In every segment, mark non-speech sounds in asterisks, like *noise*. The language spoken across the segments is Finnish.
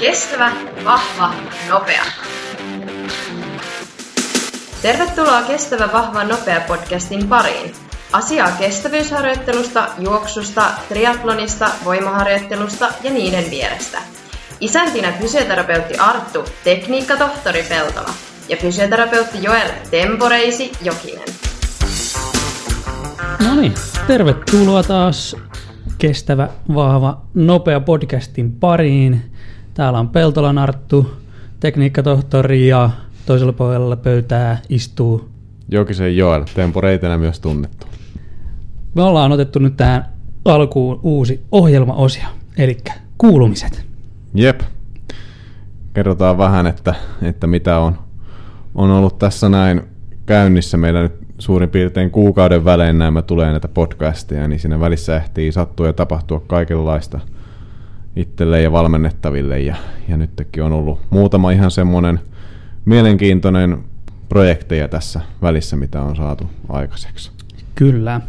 Kestävä, vahva, nopea. Tervetuloa Kestävä, vahva, nopea podcastin pariin. Asiaa kestävyysharjoittelusta, juoksusta, triatlonista, voimaharjoittelusta ja niiden vierestä. Isäntinä fysioterapeutti Arttu, tekniikkatohtori Peltola ja fysioterapeutti Joel Temporeisi Jokinen. No niin, tervetuloa taas kestävä, vahva, nopea podcastin pariin. Täällä on Peltolan Arttu, tekniikkatohtori ja toisella puolella pöytää istuu. Jokisen Joel, temporeitena myös tunnettu. Me ollaan otettu nyt tähän alkuun uusi ohjelmaosio, eli kuulumiset. Jep. Kerrotaan vähän, että, että mitä on, on ollut tässä näin käynnissä. Meillä nyt suurin piirtein kuukauden välein nämä tulee näitä podcasteja, niin siinä välissä ehtii sattua ja tapahtua kaikenlaista itselle ja valmennettaville. Ja, ja nytkin on ollut muutama ihan semmoinen mielenkiintoinen projekteja tässä välissä, mitä on saatu aikaiseksi. Kyllä.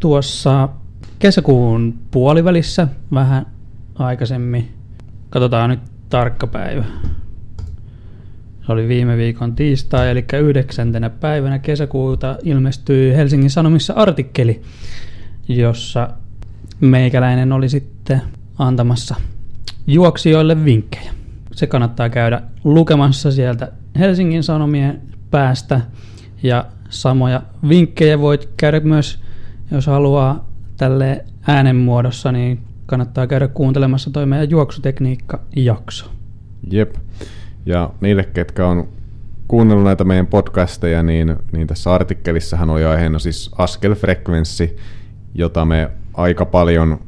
Tuossa kesäkuun puolivälissä vähän aikaisemmin, katsotaan nyt tarkka päivä, se oli viime viikon tiistai, eli yhdeksäntenä päivänä kesäkuuta ilmestyi Helsingin Sanomissa artikkeli, jossa meikäläinen oli sitten antamassa juoksijoille vinkkejä. Se kannattaa käydä lukemassa sieltä Helsingin Sanomien päästä ja samoja vinkkejä voit käydä myös, jos haluaa tälle äänen muodossa, niin kannattaa käydä kuuntelemassa toi meidän juoksutekniikka-jakso. Jep. Ja niille, ketkä on kuunnellut näitä meidän podcasteja, niin, niin tässä artikkelissahan oli aiheena siis askelfrekvenssi, jota me aika paljon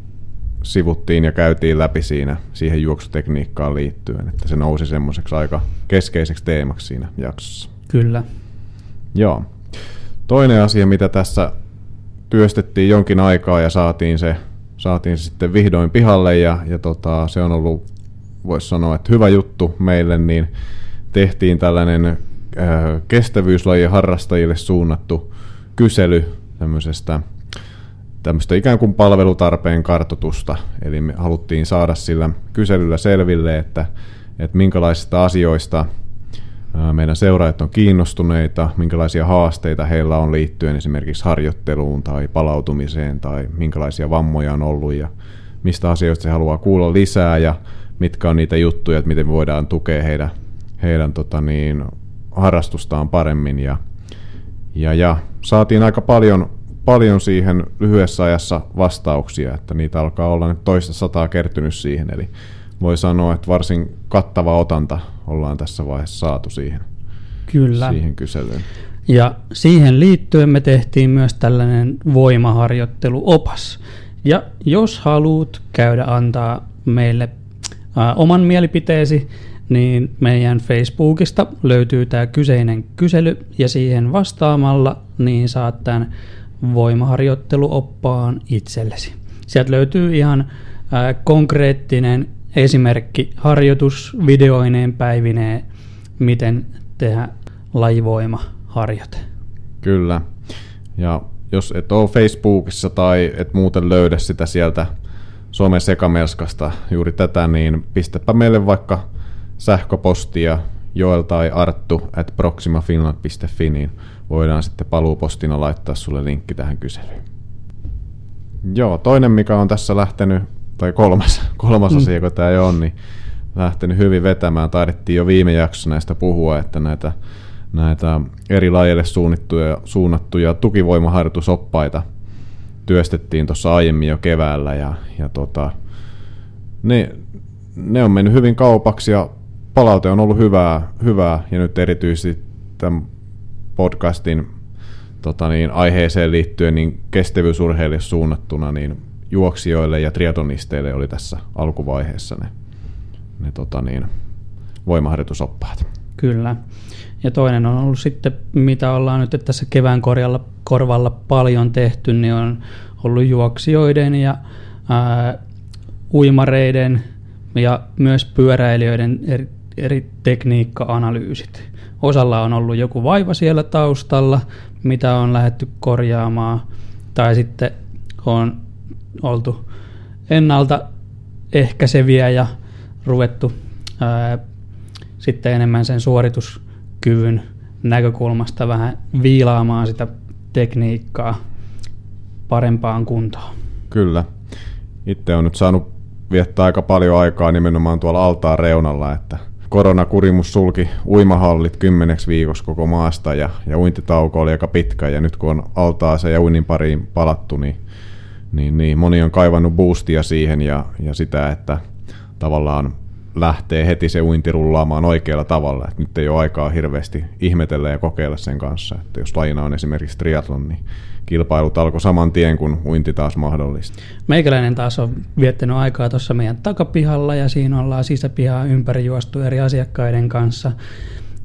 sivuttiin ja käytiin läpi siinä siihen juoksutekniikkaan liittyen, että se nousi semmoiseksi aika keskeiseksi teemaksi siinä jaksossa. Kyllä. Joo. Toinen asia, mitä tässä työstettiin jonkin aikaa ja saatiin se, saatiin se sitten vihdoin pihalle ja, ja tota, se on ollut voisi sanoa, että hyvä juttu meille, niin tehtiin tällainen äh, kestävyyslajien harrastajille suunnattu kysely tämmöisestä tämmöistä ikään kuin palvelutarpeen kartotusta. Eli me haluttiin saada sillä kyselyllä selville, että, että minkälaisista asioista äh, meidän seuraajat on kiinnostuneita, minkälaisia haasteita heillä on liittyen esimerkiksi harjoitteluun tai palautumiseen tai minkälaisia vammoja on ollut ja mistä asioista he haluaa kuulla lisää ja mitkä on niitä juttuja, että miten voidaan tukea heidän, heidän tota niin, harrastustaan paremmin. Ja, ja, ja saatiin aika paljon, paljon siihen lyhyessä ajassa vastauksia, että niitä alkaa olla nyt toista sataa kertynyt siihen, eli voi sanoa, että varsin kattava otanta ollaan tässä vaiheessa saatu siihen, Kyllä. siihen kyselyyn. Ja siihen liittyen me tehtiin myös tällainen voimaharjoitteluopas. Ja jos haluat käydä antaa meille oman mielipiteesi, niin meidän Facebookista löytyy tämä kyseinen kysely ja siihen vastaamalla niin saat tämän voimaharjoitteluoppaan itsellesi. Sieltä löytyy ihan ää, konkreettinen esimerkki harjoitus videoineen päivineen, miten tehdä lajivoimaharjoite. Kyllä. Ja jos et ole Facebookissa tai et muuten löydä sitä sieltä Suomen sekamelskasta juuri tätä, niin pistäpä meille vaikka sähköpostia Joel tai Arttu at proximafinland.fi, niin voidaan sitten paluupostina laittaa sulle linkki tähän kyselyyn. Joo, toinen mikä on tässä lähtenyt, tai kolmas, *laughs* kolmas mm. asia, kun tämä jo on, niin lähtenyt hyvin vetämään. Taidettiin jo viime jaksossa näistä puhua, että näitä, näitä eri lajeille suunnattuja, suunnattuja tukivoimaharjoitusoppaita – työstettiin tuossa aiemmin jo keväällä ja, ja tota, ne, ne on mennyt hyvin kaupaksi ja palaute on ollut hyvää, hyvää ja nyt erityisesti tämän podcastin tota niin, aiheeseen liittyen niin kestävyysurheille suunnattuna niin juoksijoille ja triatonisteille oli tässä alkuvaiheessa ne, ne tota niin, voimaharjoitusoppaat. Kyllä. Ja toinen on ollut sitten, mitä ollaan nyt tässä kevään korjalla, korvalla paljon tehty, niin on ollut juoksijoiden ja ää, uimareiden ja myös pyöräilijöiden eri, eri tekniikka-analyysit. Osalla on ollut joku vaiva siellä taustalla, mitä on lähdetty korjaamaan, tai sitten on oltu ennalta ehkäiseviä ja ruvettu ää, sitten enemmän sen suorituskyvyn näkökulmasta vähän viilaamaan sitä tekniikkaa parempaan kuntoon. Kyllä. Itse on nyt saanut viettää aika paljon aikaa nimenomaan tuolla altaan reunalla, että koronakurimus sulki uimahallit kymmeneksi viikossa koko maasta ja, ja uintitauko oli aika pitkä ja nyt kun on altaaseen ja uinnin pariin palattu, niin, niin, niin moni on kaivannut boostia siihen ja, ja sitä, että tavallaan lähtee heti se uinti rullaamaan oikealla tavalla. Et nyt ei ole aikaa hirveästi ihmetellä ja kokeilla sen kanssa. Että jos lajina on esimerkiksi triathlon, niin kilpailut alkoi saman tien, kun uinti taas mahdollista. Meikäläinen taas on viettänyt aikaa tuossa meidän takapihalla ja siinä ollaan sisäpihaa ympäri juostu eri asiakkaiden kanssa.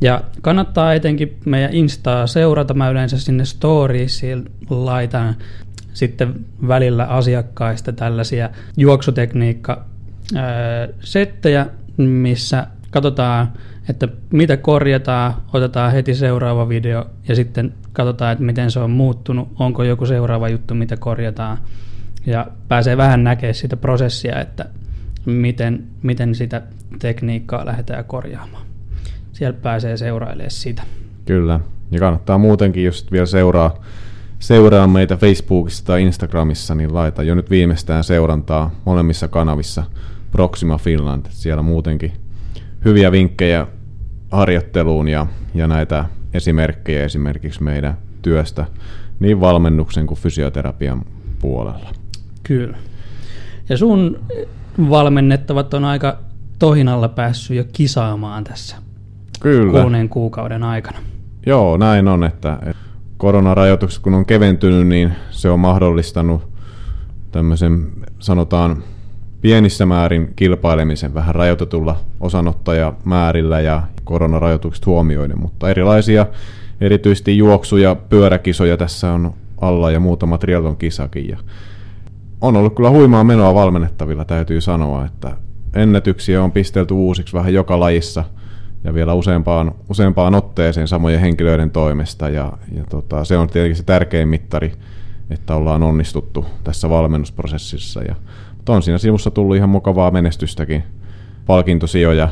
Ja kannattaa etenkin meidän Instaa seurata. Mä yleensä sinne storiesiin laitan sitten välillä asiakkaista tällaisia juoksutekniikka settejä, missä katsotaan, että mitä korjataan, otetaan heti seuraava video ja sitten katsotaan, että miten se on muuttunut, onko joku seuraava juttu, mitä korjataan. Ja pääsee vähän näkemään sitä prosessia, että miten, miten sitä tekniikkaa lähdetään korjaamaan. Siellä pääsee seurailemaan sitä. Kyllä. Ja kannattaa muutenkin, jos vielä seuraa, seuraa meitä Facebookissa tai Instagramissa, niin laita jo nyt viimeistään seurantaa molemmissa kanavissa Proxima Finland. Siellä muutenkin hyviä vinkkejä harjoitteluun ja, ja näitä esimerkkejä esimerkiksi meidän työstä niin valmennuksen kuin fysioterapian puolella. Kyllä. Ja sun valmennettavat on aika tohinalla päässyt jo kisaamaan tässä Kyllä. kuluneen kuukauden aikana. Joo, näin on, että, että koronarajoitukset kun on keventynyt, niin se on mahdollistanut tämmöisen sanotaan pienissä määrin kilpailemisen vähän rajoitetulla osanottajamäärillä ja koronarajoitukset huomioiden, mutta erilaisia erityisesti juoksu- ja pyöräkisoja tässä on alla ja muutama triatlon kisakin. Ja on ollut kyllä huimaa menoa valmennettavilla, täytyy sanoa, että ennätyksiä on pistelty uusiksi vähän joka lajissa ja vielä useampaan, useampaan otteeseen samojen henkilöiden toimesta ja, ja tota, se on tietenkin se tärkein mittari, että ollaan onnistuttu tässä valmennusprosessissa ja mutta on siinä sivussa tullut ihan mukavaa menestystäkin, palkintosijoja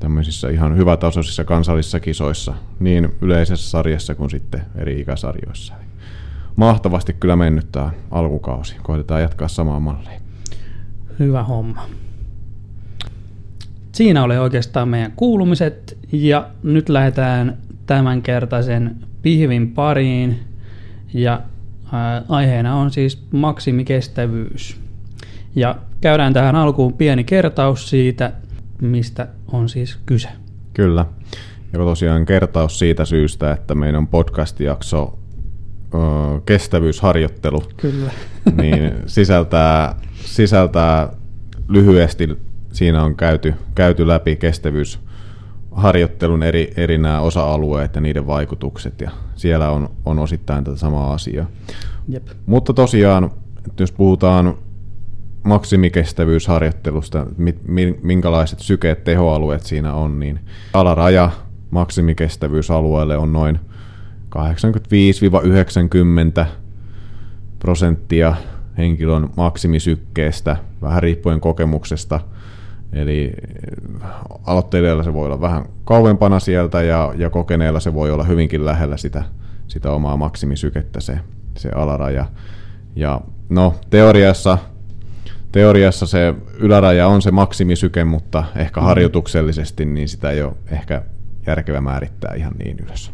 tämmöisissä ihan hyvätasoisissa kansallisissa kisoissa, niin yleisessä sarjassa kuin sitten eri ikäsarjoissa. Mahtavasti kyllä mennyt tämä alkukausi. Koitetaan jatkaa samaan malliin. Hyvä homma. Siinä oli oikeastaan meidän kuulumiset ja nyt lähdetään tämänkertaisen pihvin pariin ja aiheena on siis maksimikestävyys. Ja käydään tähän alkuun pieni kertaus siitä, mistä on siis kyse. Kyllä. Ja tosiaan kertaus siitä syystä, että meidän podcast-jakso ö, kestävyysharjoittelu Kyllä. *laughs* niin sisältää, sisältää lyhyesti, siinä on käyty, käyty läpi kestävyysharjoittelun eri, eri nämä osa-alueet ja niiden vaikutukset, ja siellä on, on osittain tätä samaa asiaa. Jep. Mutta tosiaan, jos puhutaan maksimikestävyysharjoittelusta, minkälaiset sykeet tehoalueet siinä on, niin alaraja maksimikestävyysalueelle on noin 85-90 prosenttia henkilön maksimisykkeestä, vähän riippuen kokemuksesta. Eli aloittelijalla se voi olla vähän kauempana sieltä ja, ja kokeneella se voi olla hyvinkin lähellä sitä, sitä omaa maksimisykettä se, se alaraja. Ja no, teoriassa teoriassa se yläraja on se maksimisyke, mutta ehkä mm. harjoituksellisesti niin sitä ei ole ehkä järkevä määrittää ihan niin ylös.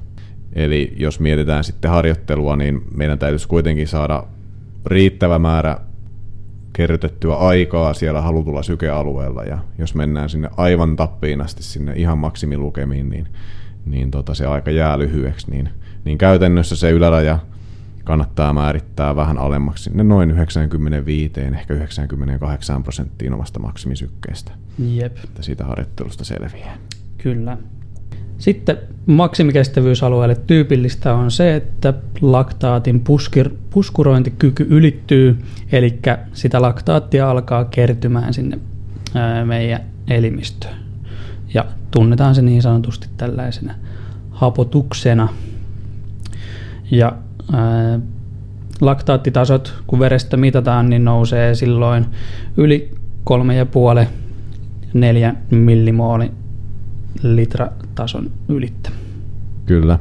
Eli jos mietitään sitten harjoittelua, niin meidän täytyisi kuitenkin saada riittävä määrä kerrytettyä aikaa siellä halutulla sykealueella, ja jos mennään sinne aivan tappiin asti sinne ihan maksimilukemiin, niin, niin tota se aika jää lyhyeksi, niin, niin käytännössä se yläraja – kannattaa määrittää vähän alemmaksi sinne noin 95, ehkä 98 prosenttiin omasta maksimisykkeestä. Jep. Että siitä harjoittelusta selviää. Kyllä. Sitten maksimikestävyysalueelle tyypillistä on se, että laktaatin puskir, puskurointikyky ylittyy, eli sitä laktaattia alkaa kertymään sinne meidän elimistöön. Ja tunnetaan se niin sanotusti tällaisena hapotuksena. Ja laktaattitasot, kun verestä mitataan, niin nousee silloin yli 3,5 4 millimooli litratason ylittä. Kyllä.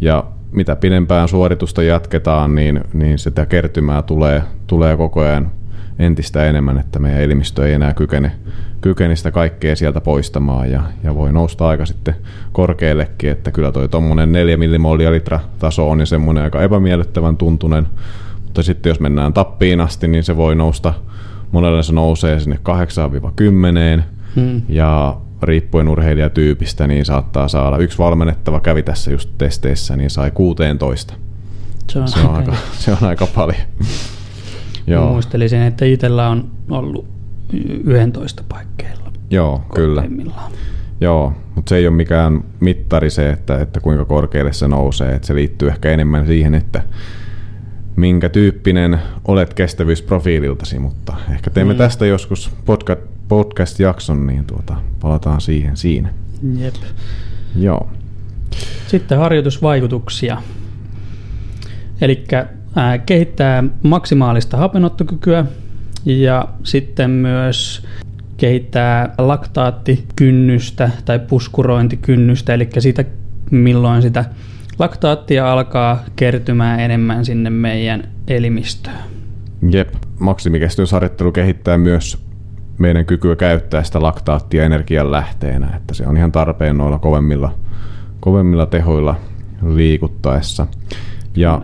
Ja mitä pidempään suoritusta jatketaan, niin, niin sitä kertymää tulee, tulee koko ajan entistä enemmän, että meidän elimistö ei enää kykene, kykene sitä kaikkea sieltä poistamaan ja, ja voi nousta aika sitten korkeallekin, että kyllä toi tuommoinen 4 millimolia litra taso on ja semmoinen aika epämiellyttävän tuntunen, mutta sitten jos mennään tappiin asti, niin se voi nousta, monelle se nousee sinne 8-10 hmm. ja riippuen urheilijatyypistä, niin saattaa saada. Yksi valmennettava kävi tässä just testeissä, niin sai 16. Se on, se on, aika, se on aika paljon. Joo. Muistelisin, että itsellä on ollut 11 paikkeilla. Joo, kyllä. Joo, mutta se ei ole mikään mittari se, että, että kuinka korkealle se nousee. Että se liittyy ehkä enemmän siihen, että minkä tyyppinen olet kestävyysprofiililtasi, mutta ehkä teemme mm. tästä joskus podcast, podcast-jakson, niin tuota, palataan siihen siinä. Jep. Joo. Sitten harjoitusvaikutuksia. Eli kehittää maksimaalista hapenottokykyä ja sitten myös kehittää laktaattikynnystä tai puskurointikynnystä, eli sitä milloin sitä laktaattia alkaa kertymään enemmän sinne meidän elimistöön. Jep, maksimikestävyysharjoittelu kehittää myös meidän kykyä käyttää sitä laktaattia energian lähteenä, että se on ihan tarpeen noilla kovemmilla, kovemmilla tehoilla liikuttaessa. Ja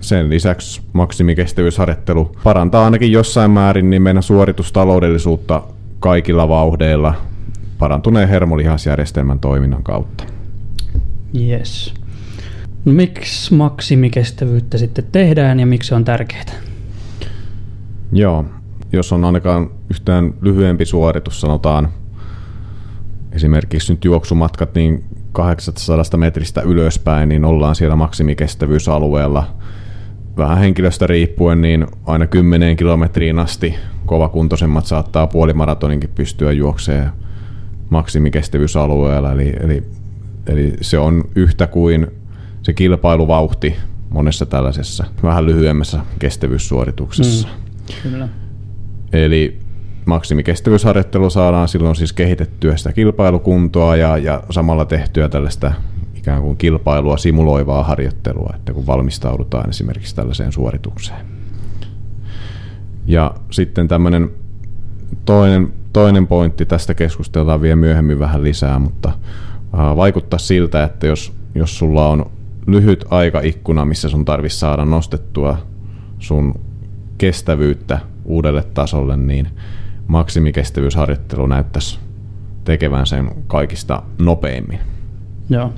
sen lisäksi maksimikestävyysharjoittelu parantaa ainakin jossain määrin niin meidän suoritustaloudellisuutta kaikilla vauhdeilla parantuneen hermolihasjärjestelmän toiminnan kautta. Yes. No, miksi maksimikestävyyttä sitten tehdään ja miksi se on tärkeää? Joo, jos on ainakaan yhtään lyhyempi suoritus, sanotaan esimerkiksi nyt juoksumatkat niin 800 metristä ylöspäin, niin ollaan siellä maksimikestävyysalueella vähän henkilöstä riippuen, niin aina 10 kilometriin asti kovakuntoisemmat saattaa puolimaratoninkin pystyä juoksemaan maksimikestävyysalueella, eli, eli, eli se on yhtä kuin se kilpailuvauhti monessa tällaisessa vähän lyhyemmässä kestävyyssuorituksessa. Mm, kyllä. Eli maksimikestävyysharjoittelu saadaan silloin siis kehitettyä sitä kilpailukuntoa ja, ja samalla tehtyä tällaista ikään kuin kilpailua simuloivaa harjoittelua, että kun valmistaudutaan esimerkiksi tällaiseen suoritukseen. Ja sitten tämmöinen toinen, toinen pointti, tästä keskustellaan vielä myöhemmin vähän lisää, mutta vaikuttaa siltä, että jos, jos sulla on lyhyt aikaikkuna, missä sun tarvitsisi saada nostettua sun kestävyyttä uudelle tasolle, niin maksimikestävyysharjoittelu näyttäisi tekevän sen kaikista nopeimmin. Joo.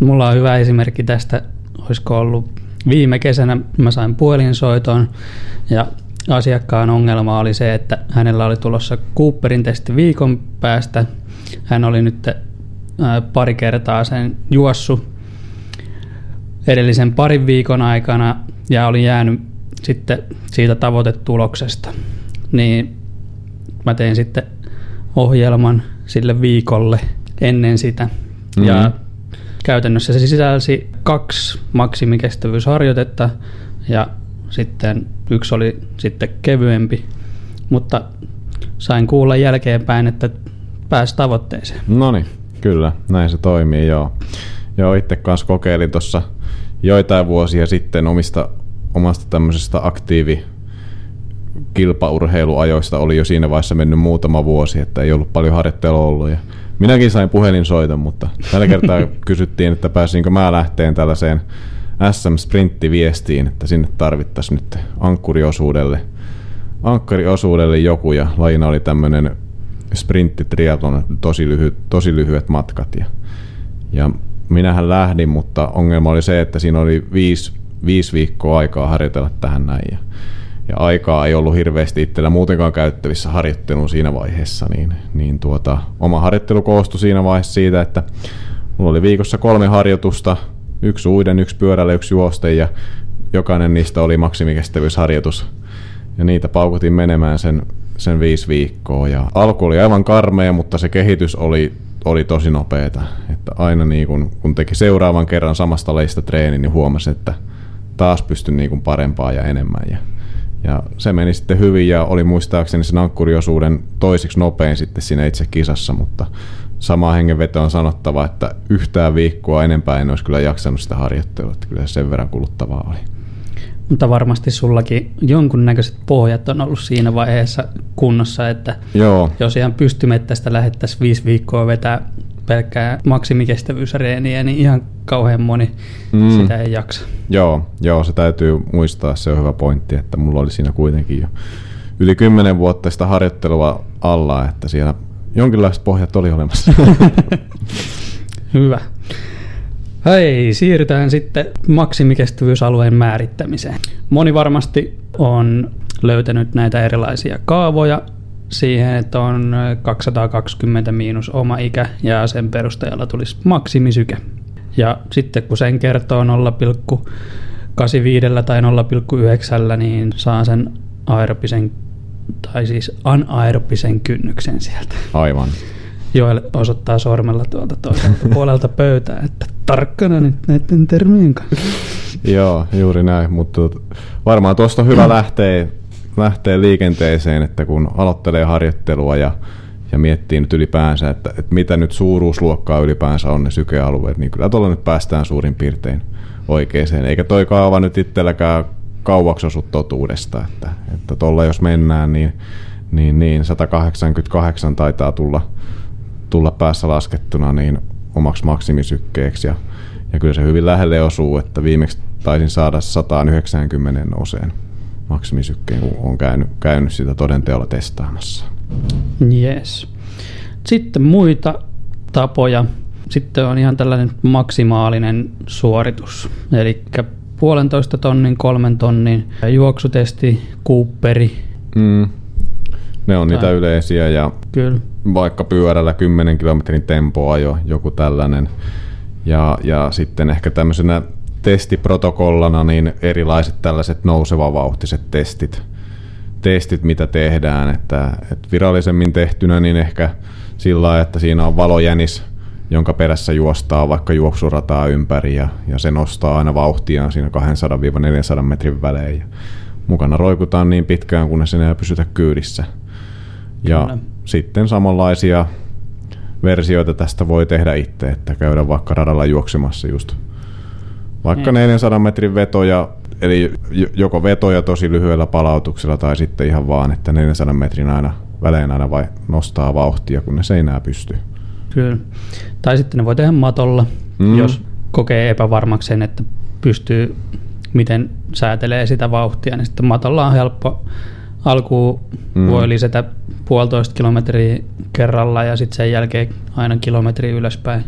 Mulla on hyvä esimerkki tästä, olisiko ollut viime kesänä, mä sain puhelinsoiton ja asiakkaan ongelma oli se, että hänellä oli tulossa Cooperin testi viikon päästä. Hän oli nyt pari kertaa sen juossu edellisen parin viikon aikana ja oli jäänyt sitten siitä tavoitetuloksesta. Niin mä tein sitten ohjelman sille viikolle ennen sitä. Mm-hmm. Ja käytännössä se sisälsi kaksi maksimikestävyysharjoitetta ja sitten yksi oli sitten kevyempi, mutta sain kuulla jälkeenpäin, että pääsi tavoitteeseen. No niin, kyllä, näin se toimii, joo. Joo, itse kanssa kokeilin tuossa joitain vuosia sitten omista, omasta tämmöisestä aktiivi kilpaurheiluajoista oli jo siinä vaiheessa mennyt muutama vuosi, että ei ollut paljon harjoittelua ollut. Ja minäkin sain puhelinsoiton, mutta tällä kertaa kysyttiin, että pääsinkö mä lähteen tällaiseen SM-sprinttiviestiin, että sinne tarvittaisiin nyt ankkuriosuudelle, ankkuriosuudelle joku. Ja lajina oli tämmöinen sprinttitriatlon, tosi, lyhy, tosi lyhyet matkat. Ja, ja minähän lähdin, mutta ongelma oli se, että siinä oli viisi, viisi viikkoa aikaa harjoitella tähän näin. Ja, ja aikaa ei ollut hirveästi itsellä muutenkaan käyttävissä harjoitteluun siinä vaiheessa, niin, niin tuota, oma harjoittelu koostui siinä vaiheessa siitä, että mulla oli viikossa kolme harjoitusta, yksi uiden, yksi pyörällä, yksi juoste ja jokainen niistä oli maksimikestävyysharjoitus. Ja niitä paukutin menemään sen, sen viisi viikkoa. Ja alku oli aivan karmea, mutta se kehitys oli, oli tosi nopeeta. Että aina niin kun, kun teki seuraavan kerran samasta leistä treeni, niin huomasi, että taas pystyn niin kuin parempaa ja enemmän. Ja, ja se meni sitten hyvin ja oli muistaakseni sen ankkuriosuuden toisiksi nopein sitten siinä itse kisassa, mutta sama hengenveto on sanottava, että yhtään viikkoa enempää en olisi kyllä jaksanut sitä harjoittelua, että kyllä se sen verran kuluttavaa oli. Mutta varmasti sullakin jonkunnäköiset pohjat on ollut siinä vaiheessa kunnossa, että Joo. jos ihan pystymettästä lähettäisiin viisi viikkoa vetää pelkkää maksimikestävyysreeniä, niin ihan kauhean moni mm. sitä ei jaksa. Joo, joo, se täytyy muistaa, se on hyvä pointti, että mulla oli siinä kuitenkin jo yli kymmenen vuotta sitä harjoittelua alla, että siellä jonkinlaiset pohjat oli olemassa. *laughs* hyvä. Hei, siirrytään sitten maksimikestävyysalueen määrittämiseen. Moni varmasti on löytänyt näitä erilaisia kaavoja siihen, että on 220 miinus oma ikä ja sen perusteella tulisi maksimisyke. Ja sitten kun sen kertoo 0,85 tai 0,9, niin saa sen aerobisen tai siis anaerobisen kynnyksen sieltä. Aivan. Joel osoittaa sormella tuolta toiselta puolelta pöytää, että tarkkana nyt näiden termien kanssa. Joo, juuri näin, mutta varmaan tuosta on hyvä *clears throat* lähteä, lähteä liikenteeseen, että kun aloittelee harjoittelua ja, ja miettii nyt ylipäänsä, että, että mitä nyt suuruusluokkaa ylipäänsä on ne sykealueet, niin kyllä tuolla nyt päästään suurin piirtein oikeeseen. Eikä toi kaava nyt itselläkään kauaksi osu totuudesta, että, että tuolla jos mennään, niin, niin, niin 188 taitaa tulla tulla päässä laskettuna niin omaksi maksimisykkeeksi. Ja, ja kyllä se hyvin lähelle osuu, että viimeksi taisin saada 190 oseen maksimisykkeen, kun on käynyt, käynyt sitä todenteolla testaamassa. Yes. Sitten muita tapoja. Sitten on ihan tällainen maksimaalinen suoritus. Eli puolentoista tonnin, kolmen tonnin juoksutesti, Cooperi. Mm. Ne on tai, niitä yleisiä ja kyllä vaikka pyörällä 10 kilometrin tempoajo, joku tällainen. Ja, ja sitten ehkä tämmöisenä testiprotokollana niin erilaiset tällaiset nousevavauhtiset testit, testit mitä tehdään. Että, että virallisemmin tehtynä niin ehkä sillä että siinä on valojänis, jonka perässä juostaa vaikka juoksurataa ympäri ja, ja se nostaa aina vauhtiaan siinä 200-400 metrin välein. Ja mukana roikutaan niin pitkään, kunnes enää pysytä kyydissä. Ja Kyllä sitten samanlaisia versioita tästä voi tehdä itse, että käydä vaikka radalla juoksemassa just vaikka 400 mm. metrin vetoja, eli joko vetoja tosi lyhyellä palautuksella tai sitten ihan vaan, että 400 metrin aina välein aina vai nostaa vauhtia, kun ne seinää pystyy. Kyllä. Tai sitten ne voi tehdä matolla, mm. jos kokee epävarmaksi sen, että pystyy, miten säätelee sitä vauhtia, niin sitten matolla on helppo alkuun mm. voi lisätä puolitoista kilometriä kerralla ja sitten sen jälkeen aina kilometri ylöspäin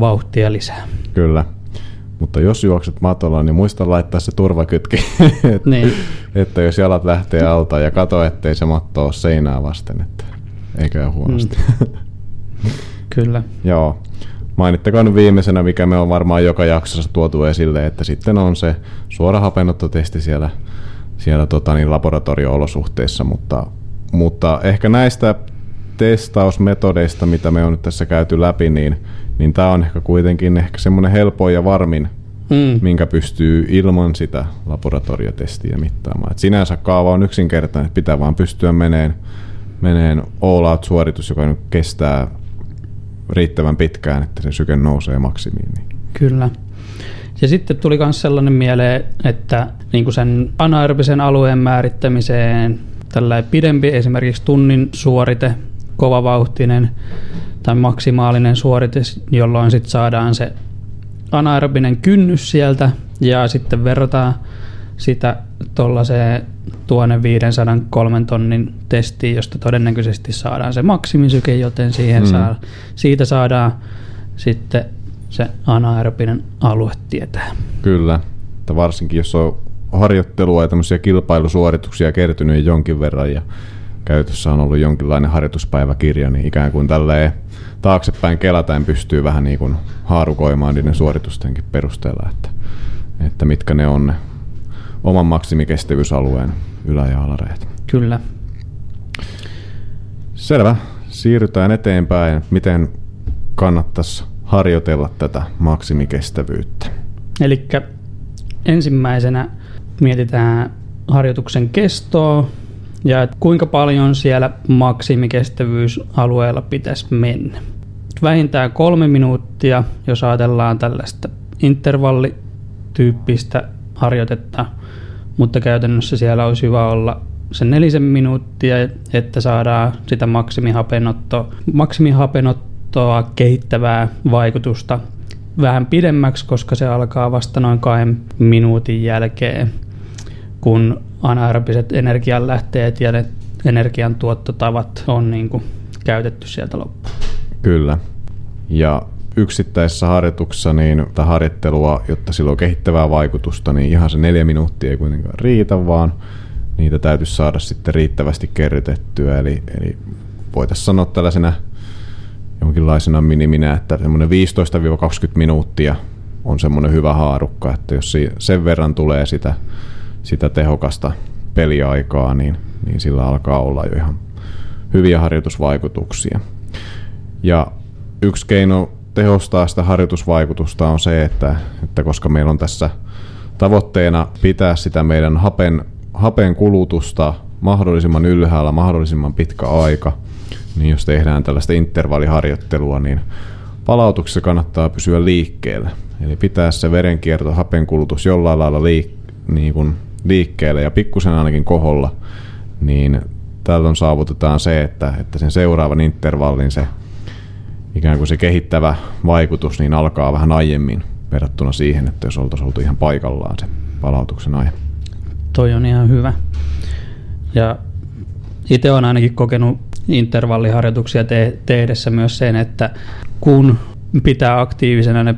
vauhtia lisää. Kyllä. Mutta jos juokset matolla, niin muista laittaa se turvakytki, *laughs* että, niin. että jos jalat lähtee alta ja kato, ettei se matto ole seinää vasten, että ei käy huonosti. Mm. *laughs* Kyllä. Joo. Mainittakoon viimeisenä, mikä me on varmaan joka jaksossa tuotu esille, että sitten on se suora hapennottotesti siellä siellä tota, niin laboratorio-olosuhteissa, mutta, mutta ehkä näistä testausmetodeista, mitä me on nyt tässä käyty läpi, niin, niin tämä on ehkä kuitenkin ehkä semmoinen helpoin ja varmin, mm. minkä pystyy ilman sitä laboratoriotestiä mittaamaan. Et sinänsä kaava on yksinkertainen, että pitää vaan pystyä meneen, meneen all out-suoritus, joka nyt kestää riittävän pitkään, että se syke nousee maksimiin. Niin. Kyllä. Ja sitten tuli myös sellainen mieleen, että niin sen anaerobisen alueen määrittämiseen tällä pidempi esimerkiksi tunnin suorite, kovavauhtinen tai maksimaalinen suorite, jolloin sitten saadaan se anaerobinen kynnys sieltä ja sitten verrataan sitä tuollaiseen 1503 tonnin testiin, josta todennäköisesti saadaan se maksimisyke, joten siihen mm. saa, siitä saadaan sitten se anaerobinen alue tietää. Kyllä, että varsinkin jos on harjoittelua ja tämmöisiä kilpailusuorituksia kertynyt jonkin verran ja käytössä on ollut jonkinlainen harjoituspäiväkirja, niin ikään kuin tälleen taaksepäin kelataan pystyy vähän niin kuin haarukoimaan niiden suoritustenkin perusteella, että, että mitkä ne on ne oman maksimikestävyysalueen ylä- ja alareet. Kyllä. Selvä. Siirrytään eteenpäin. Miten kannattaisi harjoitella tätä maksimikestävyyttä. Eli ensimmäisenä mietitään harjoituksen kestoa ja kuinka paljon siellä maksimikestävyysalueella pitäisi mennä. Vähintään kolme minuuttia, jos ajatellaan tällaista intervallityyppistä harjoitetta, mutta käytännössä siellä olisi hyvä olla se nelisen minuuttia, että saadaan sitä maksimihapenottoa, maksimihapenottoa kehittävää vaikutusta vähän pidemmäksi, koska se alkaa vasta noin kahden minuutin jälkeen, kun anaerobiset energianlähteet ja ne energiantuottotavat on niin kuin käytetty sieltä loppuun. Kyllä. Ja yksittäisessä harjoituksessa niin tätä harjoittelua, jotta sillä on kehittävää vaikutusta, niin ihan se neljä minuuttia ei kuitenkaan riitä, vaan niitä täytyisi saada sitten riittävästi kerrytettyä. Eli, eli voitaisiin sanoa tällaisena jonkinlaisena miniminä, että semmoinen 15-20 minuuttia on semmoinen hyvä haarukka, että jos sen verran tulee sitä, sitä tehokasta peliaikaa, niin, niin sillä alkaa olla jo ihan hyviä harjoitusvaikutuksia. Ja yksi keino tehostaa sitä harjoitusvaikutusta on se, että, että koska meillä on tässä tavoitteena pitää sitä meidän hapen, hapen kulutusta mahdollisimman ylhäällä mahdollisimman pitkä aika, niin jos tehdään tällaista intervalliharjoittelua, niin palautuksessa kannattaa pysyä liikkeellä. Eli pitää se verenkierto, hapenkulutus jollain lailla liik- niin kuin liikkeelle ja pikkusen ainakin koholla, niin tällöin saavutetaan se, että, että sen seuraavan intervallin se ikään kuin se kehittävä vaikutus niin alkaa vähän aiemmin verrattuna siihen, että jos oltaisiin oltu ihan paikallaan se palautuksen ajan. Toi on ihan hyvä. Ja itse olen ainakin kokenut intervalliharjoituksia te- tehdessä myös sen, että kun pitää aktiivisena ne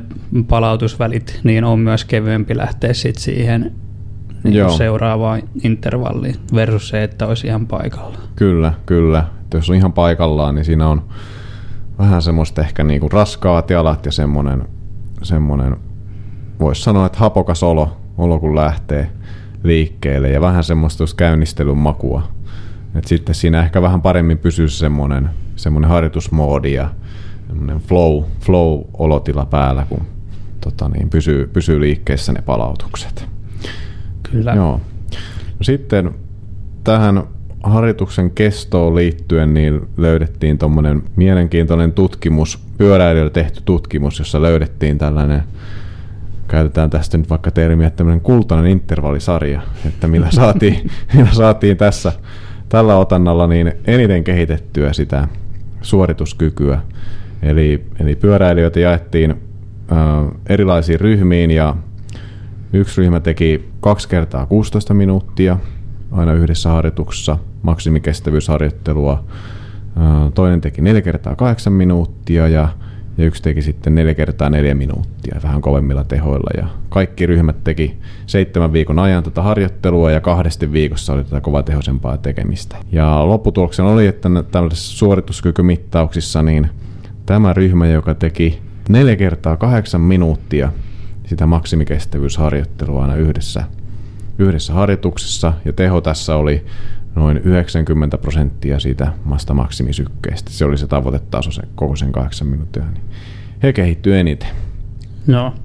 palautusvälit, niin on myös kevyempi lähteä sit siihen niin seuraavaan intervalliin versus se, että olisi ihan paikallaan. Kyllä, kyllä. Että jos on ihan paikallaan, niin siinä on vähän semmoista ehkä niinku raskaat jalat ja semmoinen, semmoinen voisi sanoa, että hapokas olo, olo kun lähtee liikkeelle ja vähän semmoista käynnistelyn makua. Et sitten siinä ehkä vähän paremmin pysyy semmoinen, semmoinen harjoitusmoodi ja semmoinen flow, flow-olotila päällä, kun tota niin, pysyy, pysyy liikkeessä ne palautukset. Kyllä. Joo. No sitten tähän harjoituksen kestoon liittyen niin löydettiin tuommoinen mielenkiintoinen tutkimus, pyöräilijöillä tehty tutkimus, jossa löydettiin tällainen, käytetään tästä nyt vaikka termiä, tämmöinen kultainen intervallisarja, että millä *laughs* saatiin, millä saatiin tässä tällä otannalla niin eniten kehitettyä sitä suorituskykyä. Eli, eli pyöräilijöitä jaettiin äh, erilaisiin ryhmiin ja yksi ryhmä teki kaksi kertaa 16 minuuttia aina yhdessä harjoituksessa maksimikestävyysharjoittelua. Toinen teki neljä kertaa kahdeksan minuuttia ja, ja yksi teki sitten neljä kertaa neljä minuuttia vähän kovemmilla tehoilla. Ja kaikki ryhmät teki seitsemän viikon ajan tätä harjoittelua ja kahdesti viikossa oli tätä kovatehoisempaa tekemistä. Ja lopputuloksena oli, että tällaisissa suorituskykymittauksissa niin tämä ryhmä, joka teki neljä kertaa kahdeksan minuuttia sitä maksimikestävyysharjoittelua aina yhdessä, yhdessä harjoituksessa ja teho tässä oli noin 90 prosenttia siitä masta maksimisykkeestä. Se oli se tavoitetaso se koko sen kahdeksan minuuttia. Niin he kehittyy eniten. No,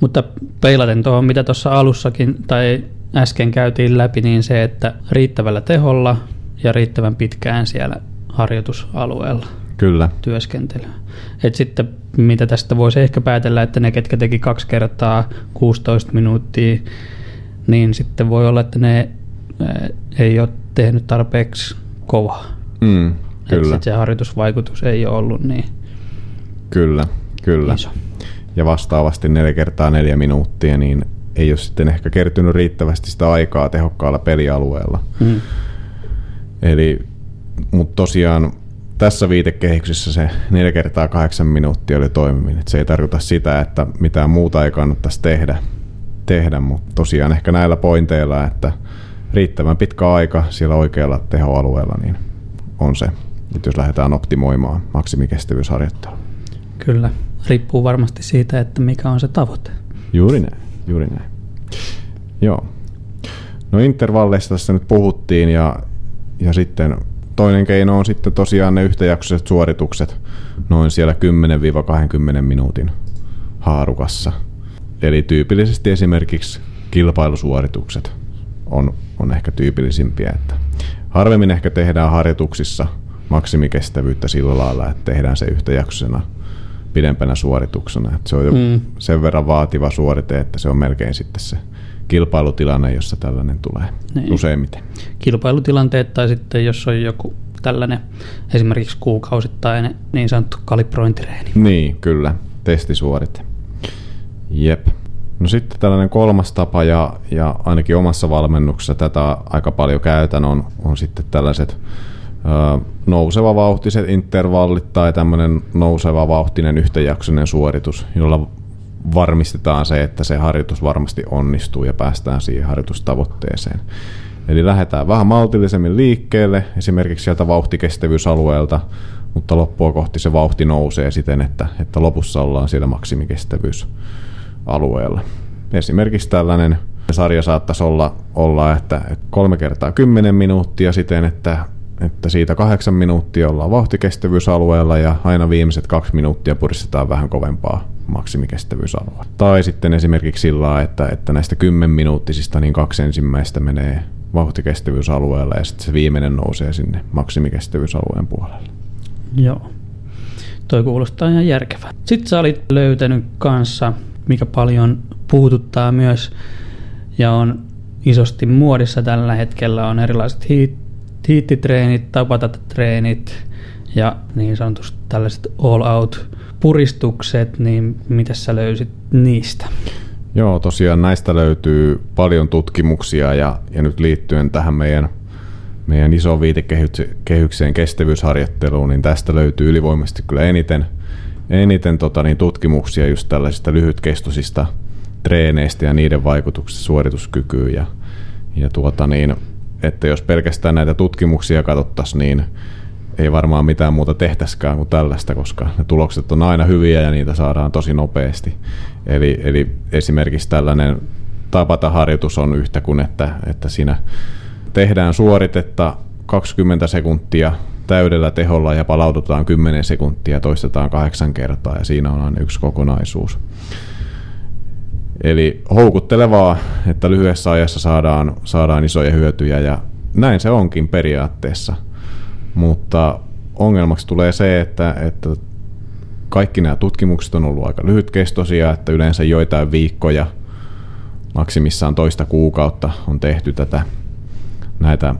mutta peilaten tuohon, mitä tuossa alussakin tai äsken käytiin läpi, niin se, että riittävällä teholla ja riittävän pitkään siellä harjoitusalueella Kyllä. työskentelyä. Et sitten mitä tästä voisi ehkä päätellä, että ne, ketkä teki kaksi kertaa 16 minuuttia, niin sitten voi olla, että ne ei ole tehnyt tarpeeksi kovaa. Mm, kyllä. Että se harjoitusvaikutus ei ole ollut niin Kyllä, kyllä. iso. Ja vastaavasti neljä kertaa neljä minuuttia, niin ei ole sitten ehkä kertynyt riittävästi sitä aikaa tehokkaalla pelialueella. Mm. Eli, mutta tosiaan tässä viitekehyksessä se 4 kertaa 8 minuuttia oli toimiminen. se ei tarkoita sitä, että mitään muuta ei kannattaisi tehdä, tehdä mutta tosiaan ehkä näillä pointeilla, että riittävän pitkä aika siellä oikealla tehoalueella, niin on se, että jos lähdetään optimoimaan maksimikestävyysharjoittelua. Kyllä, riippuu varmasti siitä, että mikä on se tavoite. Juuri näin, juuri näin. Joo. No intervalleista tässä nyt puhuttiin ja, ja sitten toinen keino on sitten tosiaan ne yhtäjaksoiset suoritukset noin siellä 10-20 minuutin haarukassa. Eli tyypillisesti esimerkiksi kilpailusuoritukset on, on ehkä tyypillisimpiä. Että harvemmin ehkä tehdään harjoituksissa maksimikestävyyttä sillä lailla, että tehdään se yhtäjaksoisena pidempänä suorituksena. Että se on jo mm. sen verran vaativa suorite, että se on melkein sitten se kilpailutilanne, jossa tällainen tulee niin. useimmiten. Kilpailutilanteet tai sitten jos on joku tällainen esimerkiksi kuukausittainen niin sanottu kalibrointireeni. Niin, kyllä. Testisuorite. Jep. No sitten tällainen kolmas tapa, ja, ja ainakin omassa valmennuksessa tätä aika paljon käytän, on, on sitten tällaiset ö, nouseva vauhtiset intervallit tai tämmöinen nouseva vauhtinen yhtäjaksoinen suoritus, jolla varmistetaan se, että se harjoitus varmasti onnistuu ja päästään siihen harjoitustavoitteeseen. Eli lähdetään vähän maltillisemmin liikkeelle, esimerkiksi sieltä vauhtikestävyysalueelta, mutta loppua kohti se vauhti nousee siten, että, että lopussa ollaan siellä maksimikestävyysalueella. Esimerkiksi tällainen sarja saattaisi olla, olla että, kolme kertaa kymmenen minuuttia siten, että, että siitä kahdeksan minuuttia ollaan vauhtikestävyysalueella ja aina viimeiset kaksi minuuttia puristetaan vähän kovempaa maksimikestävyysalue. Tai sitten esimerkiksi sillä että, että näistä 10 minuuttisista niin kaksi ensimmäistä menee vauhtikestävyysalueella ja sitten se viimeinen nousee sinne maksimikestävyysalueen puolelle. Joo. Toi kuulostaa ihan järkevää. Sitten sä olit löytänyt kanssa, mikä paljon puhututtaa myös ja on isosti muodissa tällä hetkellä, on erilaiset hiittitreenit, tapatatreenit ja niin sanotusti tällaiset all out puristukset, niin mitä sä löysit niistä? Joo, tosiaan näistä löytyy paljon tutkimuksia ja, ja nyt liittyen tähän meidän, meidän isoon viitekehykseen kestävyysharjoitteluun, niin tästä löytyy ylivoimaisesti kyllä eniten, eniten tota, niin tutkimuksia just tällaisista lyhytkestoisista treeneistä ja niiden vaikutuksista suorituskykyyn. Ja, ja tuota niin, että jos pelkästään näitä tutkimuksia katsottaisiin, niin ei varmaan mitään muuta tehtäskään kuin tällaista, koska ne tulokset on aina hyviä ja niitä saadaan tosi nopeasti. Eli, eli esimerkiksi tällainen tapata harjoitus on yhtä kuin, että, että siinä tehdään suoritetta 20 sekuntia täydellä teholla ja palaututaan 10 sekuntia toistetaan kahdeksan kertaa ja siinä on aina yksi kokonaisuus. Eli houkuttelevaa, että lyhyessä ajassa saadaan, saadaan isoja hyötyjä ja näin se onkin periaatteessa – mutta ongelmaksi tulee se, että, että kaikki nämä tutkimukset on ollut aika lyhytkestoisia, että yleensä joitain viikkoja, maksimissaan toista kuukautta on tehty tätä näitä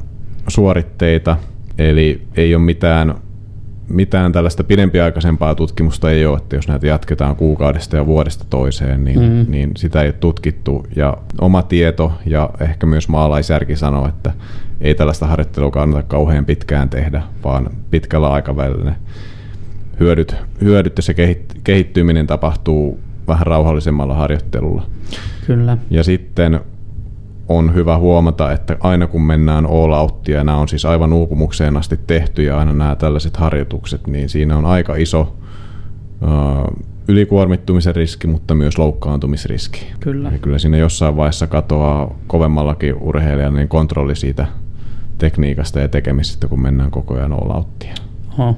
suoritteita, eli ei ole mitään, mitään tällaista pidempiaikaisempaa tutkimusta ei ole, että jos näitä jatketaan kuukaudesta ja vuodesta toiseen, niin, mm. niin sitä ei ole tutkittu. Ja oma tieto ja ehkä myös maalaisjärki sanoo, että ei tällaista harjoittelua kannata kauhean pitkään tehdä, vaan pitkällä aikavälillä ne hyödyt, hyödyt ja se kehittyminen tapahtuu vähän rauhallisemmalla harjoittelulla. Kyllä. Ja sitten on hyvä huomata, että aina kun mennään all outtia, ja nämä on siis aivan uupumukseen asti tehty ja aina nämä tällaiset harjoitukset, niin siinä on aika iso uh, ylikuormittumisen riski, mutta myös loukkaantumisriski. Kyllä. Ja kyllä siinä jossain vaiheessa katoaa kovemmallakin urheilijan niin kontrolli siitä tekniikasta ja tekemisestä, kun mennään koko ajan all outtia. Oho.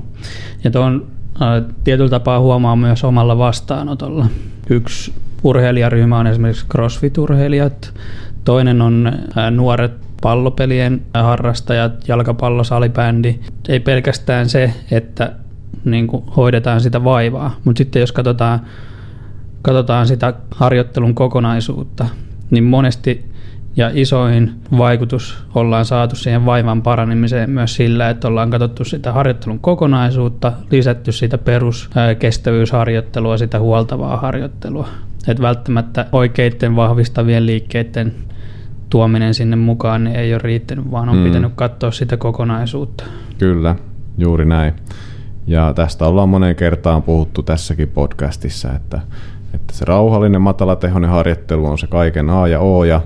Ja tuon äh, tietyllä tapaa huomaa myös omalla vastaanotolla. Yksi urheilijaryhmä on esimerkiksi CrossFit-urheilijat, toinen on äh, nuoret pallopelien harrastajat, jalkapallosalibändi. Ei pelkästään se, että niin kuin hoidetaan sitä vaivaa, mutta sitten jos katsotaan, katsotaan sitä harjoittelun kokonaisuutta, niin monesti ja isoin vaikutus ollaan saatu siihen vaivan paranemiseen myös sillä, että ollaan katsottu sitä harjoittelun kokonaisuutta, lisätty sitä peruskestävyysharjoittelua, sitä huoltavaa harjoittelua. Et välttämättä oikeiden vahvistavien liikkeiden tuominen sinne mukaan niin ei ole riittänyt, vaan on mm. pitänyt katsoa sitä kokonaisuutta. Kyllä, juuri näin. Ja tästä ollaan moneen kertaan puhuttu tässäkin podcastissa, että, että se rauhallinen matalatehoinen harjoittelu on se kaiken A ja O, ja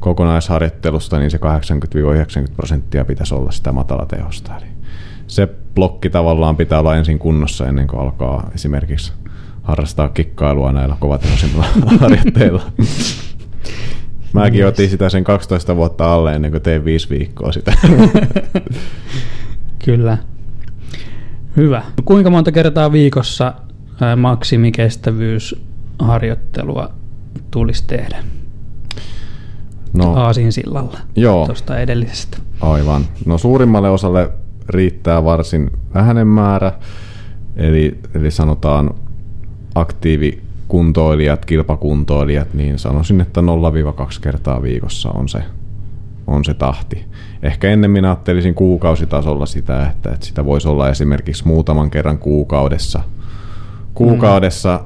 kokonaisharjoittelusta niin se 80-90 prosenttia pitäisi olla sitä matalatehosta. Eli se blokki tavallaan pitää olla ensin kunnossa ennen kuin alkaa esimerkiksi harrastaa kikkailua näillä kovatehoisilla *laughs* harjoitteilla. Mäkin otin sitä sen 12 vuotta alle ennen kuin tein viisi viikkoa sitä. *laughs* Kyllä. Hyvä. Kuinka monta kertaa viikossa maksimikestävyysharjoittelua tulisi tehdä? No, Aasin sillalla joo, tuosta edellisestä. aivan. No suurimmalle osalle riittää varsin vähäinen määrä, eli, eli sanotaan aktiivikuntoilijat, kilpakuntoilijat, niin sanoisin, että 0-2 kertaa viikossa on se, on se tahti. Ehkä ennen minä ajattelisin kuukausitasolla sitä, että, että sitä voisi olla esimerkiksi muutaman kerran kuukaudessa, kuukaudessa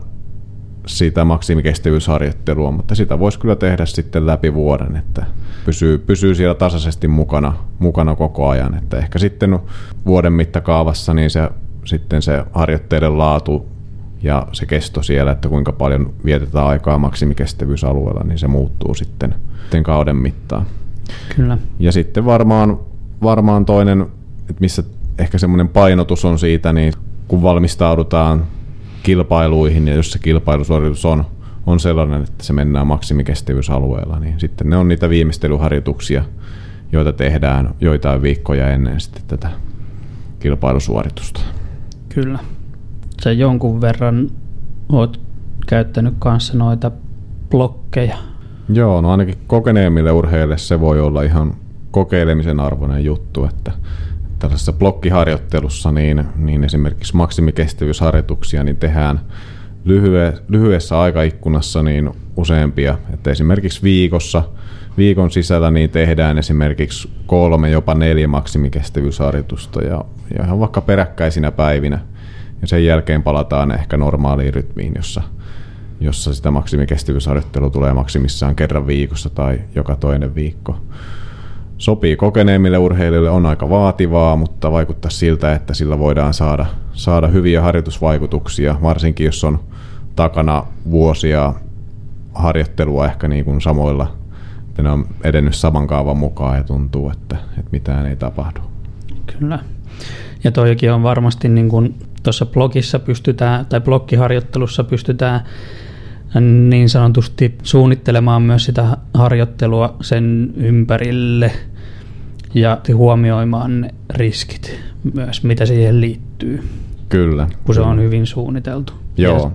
sitä maksimikestävyysharjoittelua, mutta sitä voisi kyllä tehdä sitten läpi vuoden, että pysyy, pysyy siellä tasaisesti mukana, mukana koko ajan. Että ehkä sitten vuoden mittakaavassa niin se, sitten se harjoitteiden laatu ja se kesto siellä, että kuinka paljon vietetään aikaa maksimikestävyysalueella, niin se muuttuu sitten, sitten kauden mittaan. Kyllä. Ja sitten varmaan, varmaan toinen, että missä ehkä semmoinen painotus on siitä, niin kun valmistaudutaan kilpailuihin ja jos se kilpailusuoritus on, on sellainen, että se mennään maksimikestävyysalueella, niin sitten ne on niitä viimeistelyharjoituksia, joita tehdään joitain viikkoja ennen sitten tätä kilpailusuoritusta. Kyllä. Sä jonkun verran oot käyttänyt kanssa noita blokkeja. Joo, no ainakin kokeneemmille urheille se voi olla ihan kokeilemisen arvoinen juttu, että tällaisessa blokkiharjoittelussa niin, niin esimerkiksi maksimikestävyysharjoituksia niin tehdään lyhye, lyhyessä aikaikkunassa niin useampia, että esimerkiksi viikossa, viikon sisällä niin tehdään esimerkiksi kolme, jopa neljä maksimikestävyysharjoitusta ja, ja ihan vaikka peräkkäisinä päivinä ja sen jälkeen palataan ehkä normaaliin rytmiin, jossa, jossa sitä maksimikestävyysharjoittelua tulee maksimissaan kerran viikossa tai joka toinen viikko. Sopii kokeneemmille urheilijoille, on aika vaativaa, mutta vaikuttaa siltä, että sillä voidaan saada, saada hyviä harjoitusvaikutuksia, varsinkin jos on takana vuosia harjoittelua ehkä niin kuin samoilla, että ne on edennyt saman kaavan mukaan ja tuntuu, että, että mitään ei tapahdu. Kyllä. Ja toikin on varmasti niin kuin tuossa blogissa pystytään, tai blokkiharjoittelussa pystytään niin sanotusti suunnittelemaan myös sitä harjoittelua sen ympärille ja huomioimaan ne riskit myös, mitä siihen liittyy, Kyllä. kun se on hyvin suunniteltu. Joo. Ja,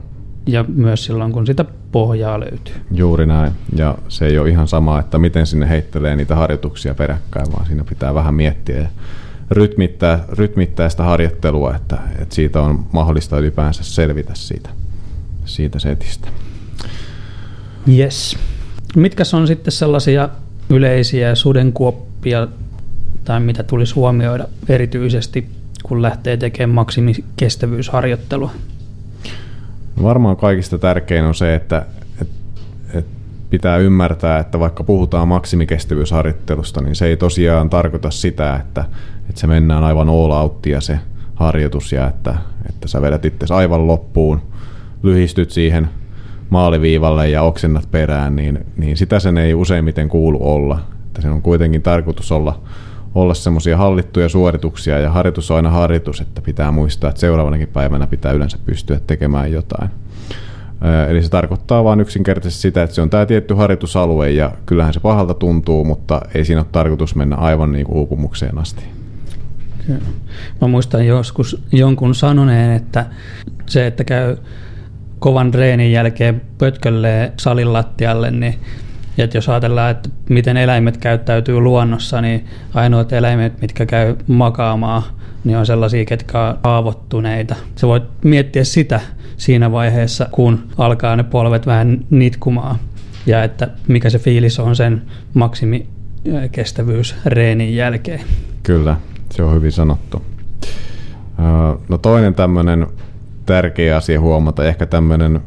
ja myös silloin, kun sitä pohjaa löytyy. Juuri näin. Ja se ei ole ihan sama, että miten sinne heittelee niitä harjoituksia peräkkäin, vaan siinä pitää vähän miettiä ja rytmittää, rytmittää sitä harjoittelua, että, että siitä on mahdollista ylipäänsä selvitä siitä, siitä setistä. Yes. Mitkä on sitten sellaisia yleisiä sudenkuoppia tai mitä tulisi huomioida erityisesti, kun lähtee tekemään maksimikestävyysharjoittelua? Varmaan kaikista tärkein on se, että, pitää ymmärtää, että vaikka puhutaan maksimikestävyysharjoittelusta, niin se ei tosiaan tarkoita sitä, että, että se mennään aivan all outtia se harjoitus ja että, että sä vedät itse aivan loppuun, lyhistyt siihen maaliviivalle ja oksennat perään, niin, niin sitä sen ei useimmiten kuulu olla. Että sen on kuitenkin tarkoitus olla, olla semmoisia hallittuja suorituksia ja harjoitus on aina harjoitus, että pitää muistaa, että seuraavanakin päivänä pitää yleensä pystyä tekemään jotain. Eli se tarkoittaa vain yksinkertaisesti sitä, että se on tämä tietty harjoitusalue ja kyllähän se pahalta tuntuu, mutta ei siinä ole tarkoitus mennä aivan niin kuin uupumukseen asti. Kyllä. Mä muistan joskus jonkun sanoneen, että se, että käy kovan reenin jälkeen pötköllee salin lattialle, niin että jos ajatellaan, että miten eläimet käyttäytyy luonnossa, niin ainoat eläimet, mitkä käy makaamaan, niin on sellaisia, ketkä on haavoittuneita. Se voi miettiä sitä siinä vaiheessa, kun alkaa ne polvet vähän nitkumaan. Ja että mikä se fiilis on sen maksimikestävyysreenin jälkeen. Kyllä, se on hyvin sanottu. No toinen tämmöinen tärkeä asia huomata, ehkä tämmöinen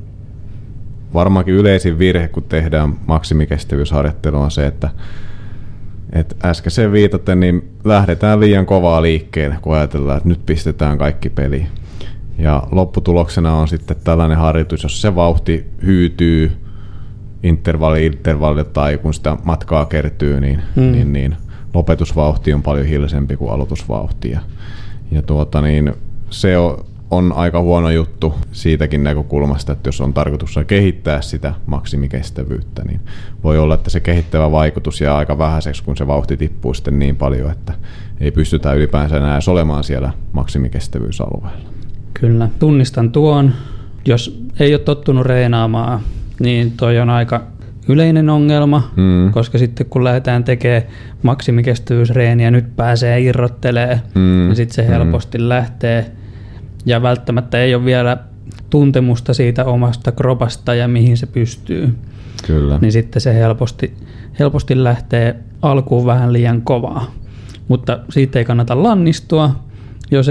varmaankin yleisin virhe, kun tehdään maksimikestävyysharjoittelua on se, että et äskeiseen viitaten, niin lähdetään liian kovaa liikkeelle, kun ajatellaan, että nyt pistetään kaikki peliin. Ja lopputuloksena on sitten tällainen harjoitus, jos se vauhti hyytyy intervalli intervalli tai kun sitä matkaa kertyy, niin, hmm. niin, niin lopetusvauhti on paljon hilsempi kuin aloitusvauhti. Ja, ja tuota, niin, se on, on aika huono juttu siitäkin näkökulmasta, että jos on tarkoitus kehittää sitä maksimikestävyyttä, niin voi olla, että se kehittävä vaikutus jää aika vähäiseksi, kun se vauhti tippuu sitten niin paljon, että ei pystytä ylipäänsä enää olemaan siellä maksimikestävyysalueella. Kyllä, tunnistan tuon. Jos ei ole tottunut reenaamaan, niin toi on aika yleinen ongelma, mm. koska sitten kun lähdetään tekemään maksimikestävyysreeniä, nyt pääsee irrottelee, mm. niin sitten se helposti mm. lähtee. Ja välttämättä ei ole vielä tuntemusta siitä omasta kropasta ja mihin se pystyy. Kyllä. Niin sitten se helposti, helposti lähtee alkuun vähän liian kovaa. Mutta siitä ei kannata lannistua, jos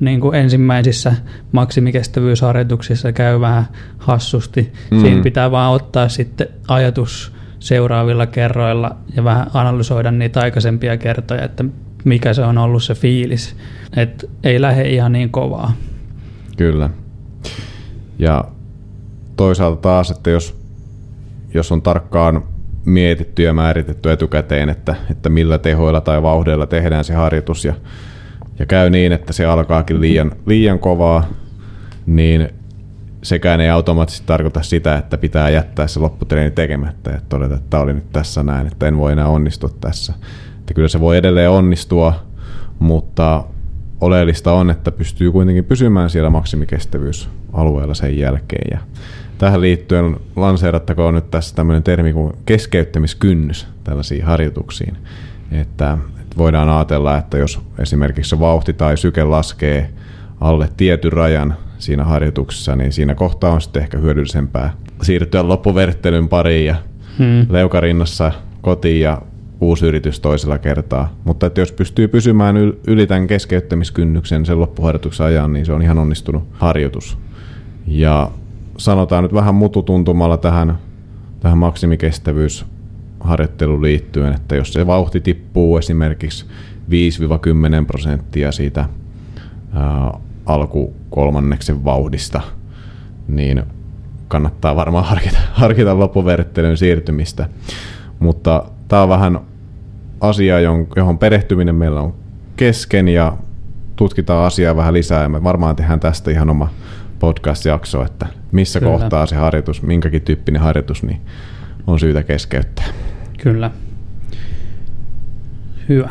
niin kuin ensimmäisissä maksimikestävyysharjoituksissa käy vähän hassusti. Mm. Siinä pitää vaan ottaa sitten ajatus seuraavilla kerroilla ja vähän analysoida niitä aikaisempia kertoja, että mikä se on ollut se fiilis. Että ei lähde ihan niin kovaa. Kyllä. Ja toisaalta taas, että jos, jos on tarkkaan mietitty ja määritetty etukäteen, että, että millä tehoilla tai vauhdeilla tehdään se harjoitus ja, ja käy niin, että se alkaakin liian, liian kovaa, niin sekään ei automaattisesti tarkoita sitä, että pitää jättää se lopputreeni tekemättä ja todeta, että oli nyt tässä näin, että en voi enää onnistua tässä. Että kyllä se voi edelleen onnistua, mutta oleellista on, että pystyy kuitenkin pysymään siellä maksimikestävyysalueella sen jälkeen. Ja tähän liittyen lanseerattakoon nyt tässä tämmöinen termi kuin keskeyttämiskynnys tällaisiin harjoituksiin. Että voidaan ajatella, että jos esimerkiksi se vauhti tai syke laskee alle tietyn rajan siinä harjoituksessa, niin siinä kohtaa on sitten ehkä hyödyllisempää siirtyä loppuverttelyn pariin ja hmm. leukarinnassa kotiin ja uusi yritys toisella kertaa. Mutta että jos pystyy pysymään yli tämän keskeyttämiskynnyksen sen loppuharjoituksen ajan, niin se on ihan onnistunut harjoitus. Ja sanotaan nyt vähän mututuntumalla tähän, tähän maksimikestävyysharjoitteluun liittyen, että jos se vauhti tippuu esimerkiksi 5-10 prosenttia siitä ää, alku kolmanneksen vauhdista, niin kannattaa varmaan harkita, *laughs* harkita loppuverttelyn siirtymistä. Mutta tämä on vähän asia, johon perehtyminen meillä on kesken ja tutkitaan asiaa vähän lisää ja me varmaan tehdään tästä ihan oma podcast-jakso, että missä Kyllä. kohtaa se harjoitus, minkäkin tyyppinen harjoitus, niin on syytä keskeyttää. Kyllä. Hyvä.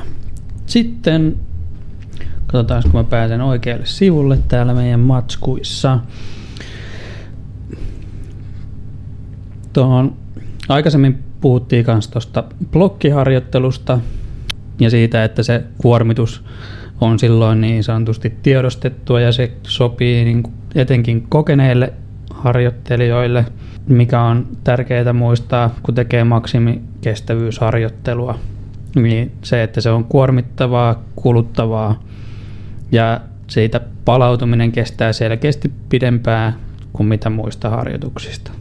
Sitten katsotaan, kun mä pääsen oikealle sivulle täällä meidän matskuissa. Tuohon aikaisemmin puhuttiin myös tuosta blokkiharjoittelusta ja siitä, että se kuormitus on silloin niin sanotusti tiedostettua ja se sopii niin etenkin kokeneille harjoittelijoille, mikä on tärkeää muistaa, kun tekee maksimikestävyysharjoittelua. Niin se, että se on kuormittavaa, kuluttavaa ja siitä palautuminen kestää selkeästi pidempään kuin mitä muista harjoituksista.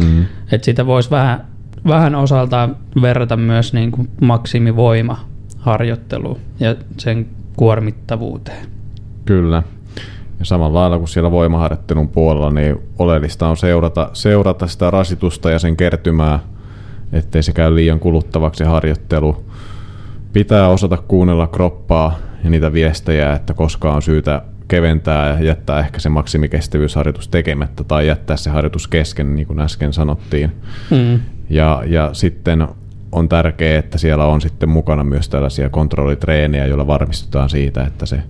Mm. Et sitä voisi vähän vähän osaltaan verrata myös niin kuin maksimivoima harjoitteluun ja sen kuormittavuuteen. Kyllä. Ja samalla lailla kuin siellä voimaharjoittelun puolella, niin oleellista on seurata, seurata sitä rasitusta ja sen kertymää, ettei se käy liian kuluttavaksi harjoittelu. Pitää osata kuunnella kroppaa ja niitä viestejä, että koska on syytä keventää ja jättää ehkä se maksimikestävyysharjoitus tekemättä tai jättää se harjoitus kesken, niin kuin äsken sanottiin. Mm. Ja, ja sitten on tärkeää, että siellä on sitten mukana myös tällaisia kontrollitreenejä, joilla varmistutaan siitä, että se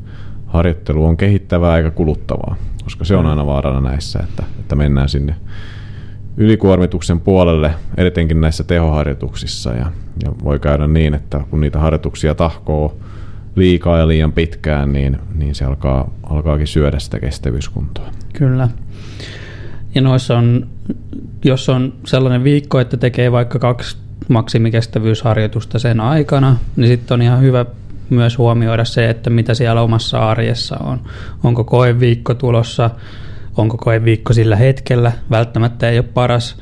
harjoittelu on kehittävää eikä kuluttavaa, koska se on aina vaarana näissä, että, että mennään sinne ylikuormituksen puolelle, etenkin näissä tehoharjoituksissa. Ja, ja voi käydä niin, että kun niitä harjoituksia tahkoo liikaa ja liian pitkään, niin, niin se alkaa, alkaakin syödä sitä kestävyyskuntoa. Kyllä. Ja noissa on, jos on sellainen viikko, että tekee vaikka kaksi maksimikestävyysharjoitusta sen aikana, niin sitten on ihan hyvä myös huomioida se, että mitä siellä omassa arjessa on. Onko koeviikko tulossa, onko koeviikko sillä hetkellä, välttämättä ei ole paras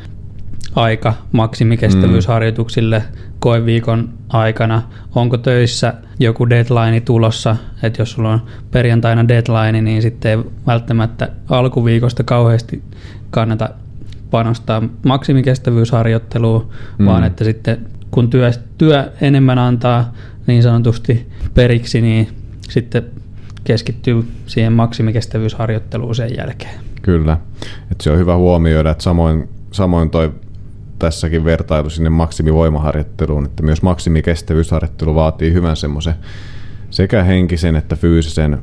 aika maksimikestävyysharjoituksille mm. koeviikon aikana. Onko töissä joku deadline tulossa, että jos sulla on perjantaina deadline, niin sitten ei välttämättä alkuviikosta kauheasti kannata panostaa maksimikestävyysharjoitteluun, mm. vaan että sitten kun työ, työ enemmän antaa niin sanotusti periksi, niin sitten keskittyy siihen maksimikestävyysharjoitteluun sen jälkeen. Kyllä, että se on hyvä huomioida, että samoin, samoin toi tässäkin vertailu sinne maksimivoimaharjoitteluun, että myös maksimikestävyysharjoittelu vaatii hyvän semmoisen sekä henkisen että fyysisen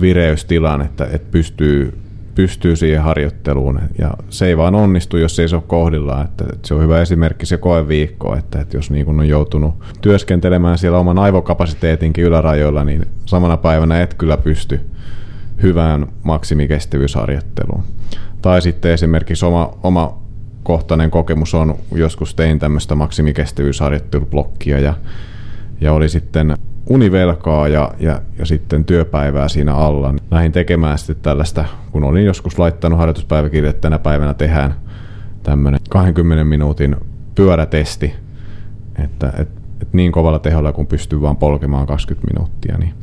vireystilan, että, että pystyy pystyy siihen harjoitteluun. Ja se ei vaan onnistu, jos ei se ole kohdillaan. Että, että se on hyvä esimerkki se koeviikko, että, että jos niin kun on joutunut työskentelemään siellä oman aivokapasiteetinkin ylärajoilla, niin samana päivänä et kyllä pysty hyvään maksimikestävyysharjoitteluun. Tai sitten esimerkiksi oma, oma kohtainen kokemus on, joskus tein tämmöistä maksimikestävyysharjoittelublokkia ja, ja oli sitten univelkaa ja, ja, ja sitten työpäivää siinä alla. Lähdin tekemään sitten tällaista, kun olin joskus laittanut harjoituspäiväkirja, että tänä päivänä tehdään tämmöinen 20 minuutin pyörätesti, että et, et niin kovalla teholla, kun pystyy vaan polkemaan 20 minuuttia, niin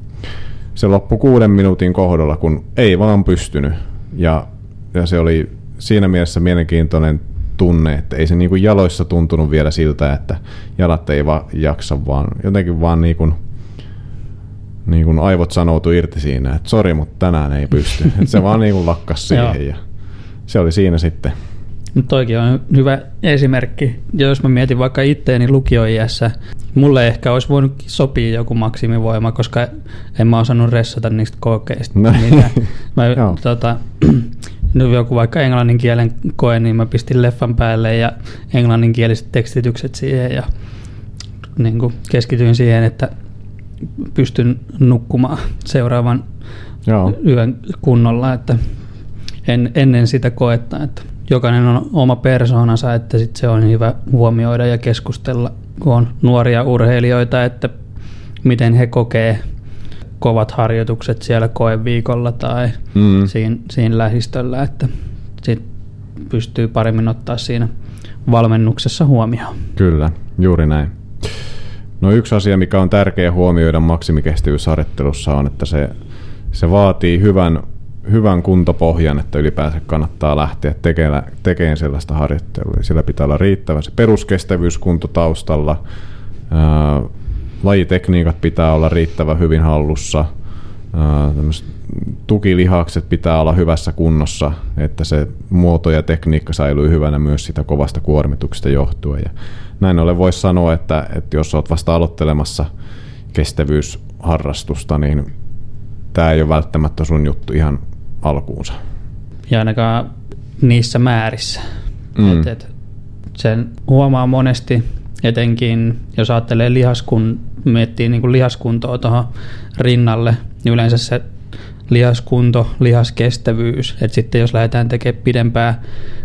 se loppui kuuden minuutin kohdalla, kun ei vaan pystynyt. Ja, ja se oli siinä mielessä mielenkiintoinen tunne, että ei se niin kuin jaloissa tuntunut vielä siltä, että jalat ei va- jaksa, vaan jotenkin vaan niin kuin, niin kuin aivot sanoutu irti siinä, että sori, mutta tänään ei pysty. että *laughs* se vaan niin kuin lakkas siihen ja se oli siinä sitten. No toikin on hyvä esimerkki. Ja jos mä mietin vaikka itteeni lukioiässä, mulle ehkä olisi voinut sopia joku maksimivoima, koska en mä osannut ressata niistä kokeista. No. Mä, *laughs* tota, *clears throat* nyt joku vaikka englannin kielen koe, niin mä pistin leffan päälle ja englanninkieliset tekstitykset siihen ja niin kuin keskityin siihen, että pystyn nukkumaan seuraavan Joo. yön kunnolla, että en, ennen sitä koetta, että jokainen on oma persoonansa, että sit se on hyvä huomioida ja keskustella, kun on nuoria urheilijoita, että miten he kokee kovat harjoitukset siellä koeviikolla tai mm. siinä, siinä lähistöllä, että sit pystyy paremmin ottaa siinä valmennuksessa huomioon. Kyllä, juuri näin. No yksi asia, mikä on tärkeä huomioida maksimikestävyysharjoittelussa on, että se, se vaatii hyvän, hyvän kuntopohjan, että ylipäänsä kannattaa lähteä tekemään, tekemään sellaista harjoittelua. Sillä pitää olla riittävä se peruskestävyyskunto taustalla, ää, lajitekniikat pitää olla riittävän hyvin hallussa, tukilihakset pitää olla hyvässä kunnossa, että se muoto ja tekniikka säilyy hyvänä myös sitä kovasta kuormituksesta johtuen. Ja näin ollen voisi sanoa, että, että jos olet vasta aloittelemassa kestävyysharrastusta, niin tämä ei ole välttämättä sun juttu ihan alkuunsa. Ja ainakaan niissä määrissä. Mm. Et, et sen huomaa monesti, etenkin jos ajattelee lihaskun, miettii niin kuin lihaskuntoa tuohon rinnalle, niin yleensä se lihaskunto, lihaskestävyys, että sitten jos lähdetään tekemään pidempää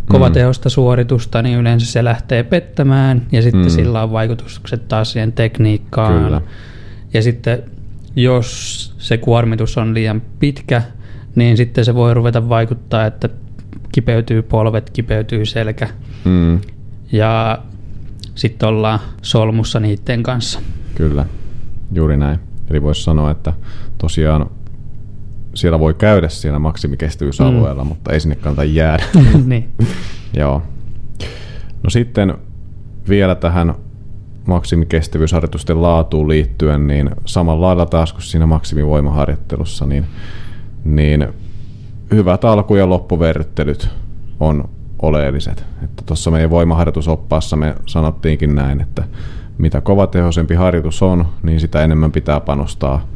kovatehosta mm. suoritusta, niin yleensä se lähtee pettämään ja sitten mm. sillä on vaikutukset taas siihen tekniikkaan. Kyllä. Ja sitten jos se kuormitus on liian pitkä, niin sitten se voi ruveta vaikuttaa, että kipeytyy polvet, kipeytyy selkä. Mm. Ja sitten ollaan solmussa niiden kanssa. Kyllä, juuri näin. Eli voisi sanoa, että tosiaan siellä voi käydä siellä maksimikestävyysalueella, mm. mutta ei sinne kannata jäädä. *laughs* niin. Joo. No sitten vielä tähän maksimikestävyysharjoitusten laatuun liittyen, niin samalla lailla taas kuin siinä maksimivoimaharjoittelussa, niin, niin hyvät alku- ja loppuverryttelyt on oleelliset. Että tuossa meidän voimaharjoitusoppaassa me sanottiinkin näin, että mitä kovatehoisempi harjoitus on, niin sitä enemmän pitää panostaa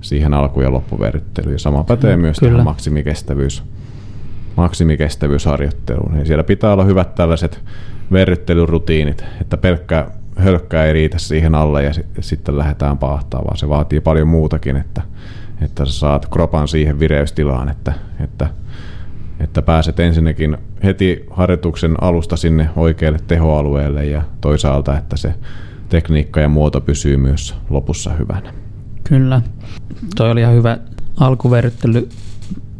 siihen alku- ja loppuverryttelyyn. Ja sama pätee mm, myös Kyllä. tähän maksimikestävyys, maksimikestävyysharjoitteluun. Ja siellä pitää olla hyvät tällaiset verryttelyrutiinit, että pelkkä hölkkää ei riitä siihen alle ja sitten lähdetään pahtaa, vaan se vaatii paljon muutakin, että, että sä saat kropan siihen vireystilaan, että, että, että pääset ensinnäkin heti harjoituksen alusta sinne oikealle tehoalueelle ja toisaalta, että se tekniikka ja muoto pysyy myös lopussa hyvänä. Kyllä. Toi oli ihan hyvä alkuverryttely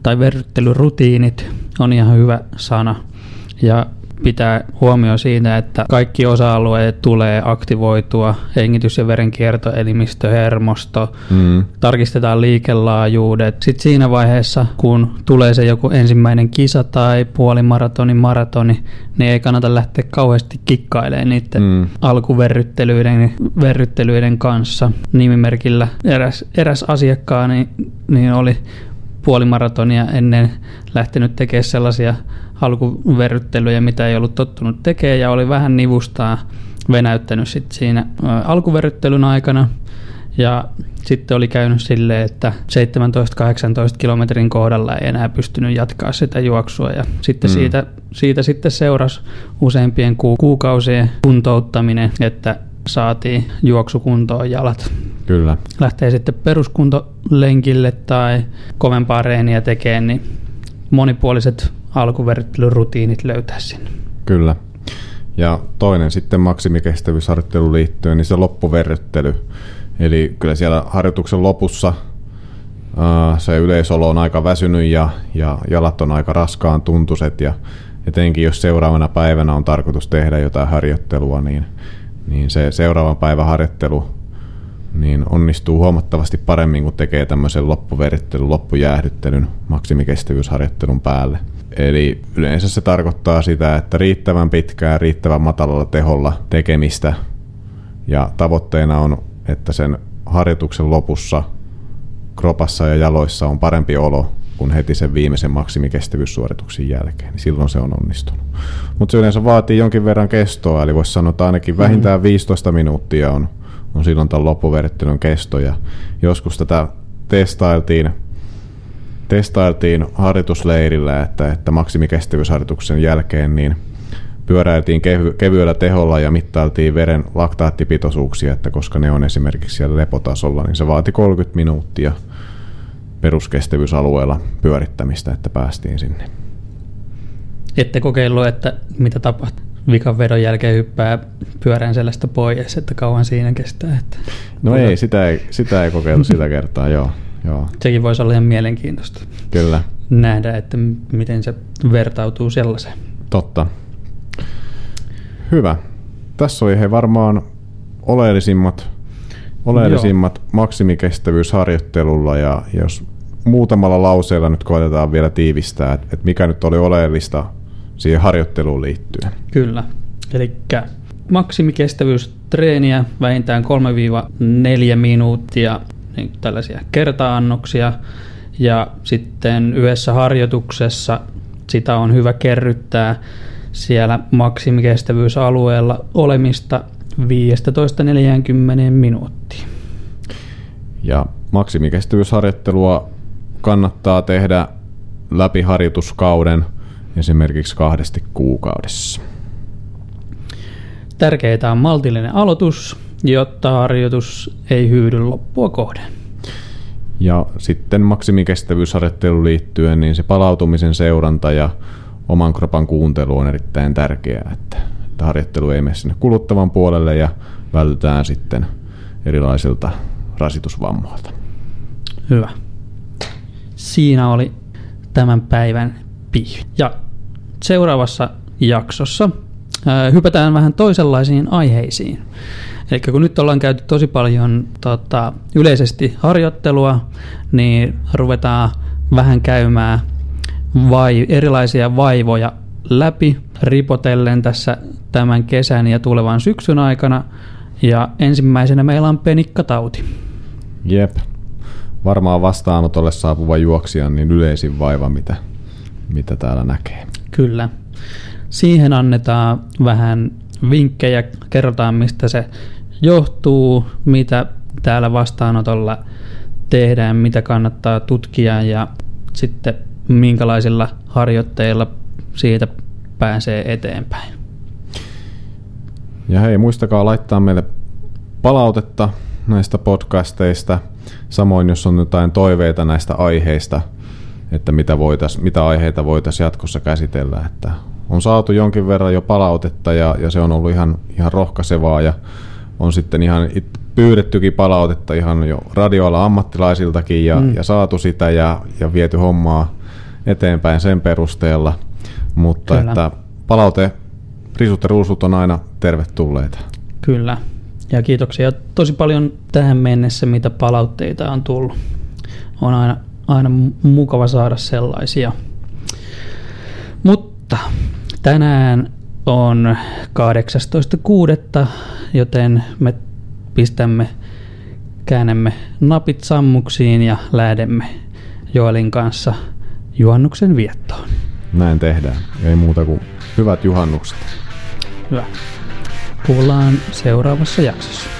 tai verryttelyrutiinit on ihan hyvä sana. Ja pitää huomio siitä, että kaikki osa-alueet tulee aktivoitua, hengitys- ja verenkierto, elimistö, hermosto, mm. tarkistetaan liikelaajuudet. Sitten siinä vaiheessa, kun tulee se joku ensimmäinen kisa tai puolimaratoni, maratoni, niin ei kannata lähteä kauheasti kikkailemaan niiden mm. alkuverryttelyiden verryttelyiden kanssa. Nimimerkillä eräs, eräs asiakkaani niin oli puolimaratonia ennen lähtenyt tekemään sellaisia alkuverryttelyjä, mitä ei ollut tottunut tekemään ja oli vähän nivustaa venäyttänyt sit siinä alkuverryttelyn aikana Ja sitten oli käynyt silleen, että 17-18 kilometrin kohdalla ei enää pystynyt jatkaa sitä juoksua. Ja sitten mm. siitä, siitä sitten seurasi useampien kuukausien kuntouttaminen, että saatiin juoksukuntoon jalat. Kyllä. Lähtee sitten peruskuntolenkille tai kovempaa reeniä tekemään, niin monipuoliset alkuverryttelyrutiinit löytää sinne. Kyllä. Ja toinen sitten maksimikestävyysharjoitteluun liittyen, niin se loppuverryttely. Eli kyllä siellä harjoituksen lopussa se yleisolo on aika väsynyt ja, ja jalat on aika raskaan tuntuset ja etenkin jos seuraavana päivänä on tarkoitus tehdä jotain harjoittelua, niin, niin se seuraavan päivän harjoittelu niin onnistuu huomattavasti paremmin, kun tekee tämmöisen loppuverittelyn, loppujäähdyttelyn, maksimikestävyysharjoittelun päälle. Eli yleensä se tarkoittaa sitä, että riittävän pitkään, riittävän matalalla teholla tekemistä ja tavoitteena on, että sen harjoituksen lopussa kropassa ja jaloissa on parempi olo kuin heti sen viimeisen maksimikestävyyssuorituksen jälkeen. Niin silloin se on onnistunut. Mutta se yleensä vaatii jonkin verran kestoa, eli voisi sanoa, että ainakin vähintään 15 minuuttia on, on silloin tämän loppuverittelyn kesto. Ja joskus tätä testailtiin testailtiin harjoitusleirillä, että, että maksimikestävyysharjoituksen jälkeen niin pyöräiltiin kevy, kevyellä teholla ja mittailtiin veren laktaattipitoisuuksia, että koska ne on esimerkiksi siellä lepotasolla, niin se vaati 30 minuuttia peruskestävyysalueella pyörittämistä, että päästiin sinne. Ette kokeillut, että mitä tapahtuu? Vikan vedon jälkeen hyppää pyörän sellaista pois, että kauan siinä kestää. Että no ei, sitä ei, sitä ei kokeiltu *laughs* sillä kertaa, joo. Joo. Sekin voisi olla ihan mielenkiintoista. Kyllä. Nähdä, että miten se vertautuu sellaiseen. Totta. Hyvä. Tässä oli he varmaan oleellisimmat, oleellisimmat Joo. maksimikestävyysharjoittelulla ja jos muutamalla lauseella nyt koetetaan vielä tiivistää, että mikä nyt oli oleellista siihen harjoitteluun liittyen. Kyllä. Eli maksimikestävyystreeniä vähintään 3-4 minuuttia niin tällaisia kertaannoksia ja sitten yhdessä harjoituksessa sitä on hyvä kerryttää siellä maksimikestävyysalueella olemista 15-40 minuuttia. Ja maksimikestävyysharjoittelua kannattaa tehdä läpi harjoituskauden esimerkiksi kahdesti kuukaudessa. Tärkeää on maltillinen aloitus, jotta harjoitus ei hyydy loppua kohden. Ja sitten maksimikestävyysharjoitteluun liittyen, niin se palautumisen seuranta ja oman kropan kuuntelu on erittäin tärkeää, että, että harjoittelu ei mene sinne kuluttavan puolelle ja vältytään sitten erilaisilta rasitusvammoilta. Hyvä. Siinä oli tämän päivän pihvi. Ja seuraavassa jaksossa hypätään vähän toisenlaisiin aiheisiin. Eli kun nyt ollaan käyty tosi paljon tota, yleisesti harjoittelua, niin ruvetaan vähän käymään vai, erilaisia vaivoja läpi ripotellen tässä tämän kesän ja tulevan syksyn aikana. Ja ensimmäisenä meillä on penikkatauti. Jep. Varmaan vastaanotolle saapuva juoksija niin yleisin vaiva, mitä, mitä täällä näkee. Kyllä. Siihen annetaan vähän vinkkejä, kerrotaan mistä se johtuu, mitä täällä vastaanotolla tehdään, mitä kannattaa tutkia ja sitten minkälaisilla harjoitteilla siitä pääsee eteenpäin. Ja hei, muistakaa laittaa meille palautetta näistä podcasteista. Samoin, jos on jotain toiveita näistä aiheista, että mitä, voitais, mitä aiheita voitaisiin jatkossa käsitellä. Että on saatu jonkin verran jo palautetta ja, ja se on ollut ihan, ihan rohkaisevaa ja on sitten ihan pyydettykin palautetta ihan jo radioalla ammattilaisiltakin ja, mm. ja saatu sitä ja, ja viety hommaa eteenpäin sen perusteella. Mutta Kyllä. että palaute, risut ja ruusut on aina tervetulleita. Kyllä. Ja kiitoksia tosi paljon tähän mennessä, mitä palautteita on tullut. On aina, aina mukava saada sellaisia. Mutta tänään on 18.6., joten me pistämme, käännämme napit sammuksiin ja lähdemme Joelin kanssa juhannuksen viettoon. Näin tehdään. Ei muuta kuin hyvät juhannukset. Hyvä. Kuullaan seuraavassa jaksossa.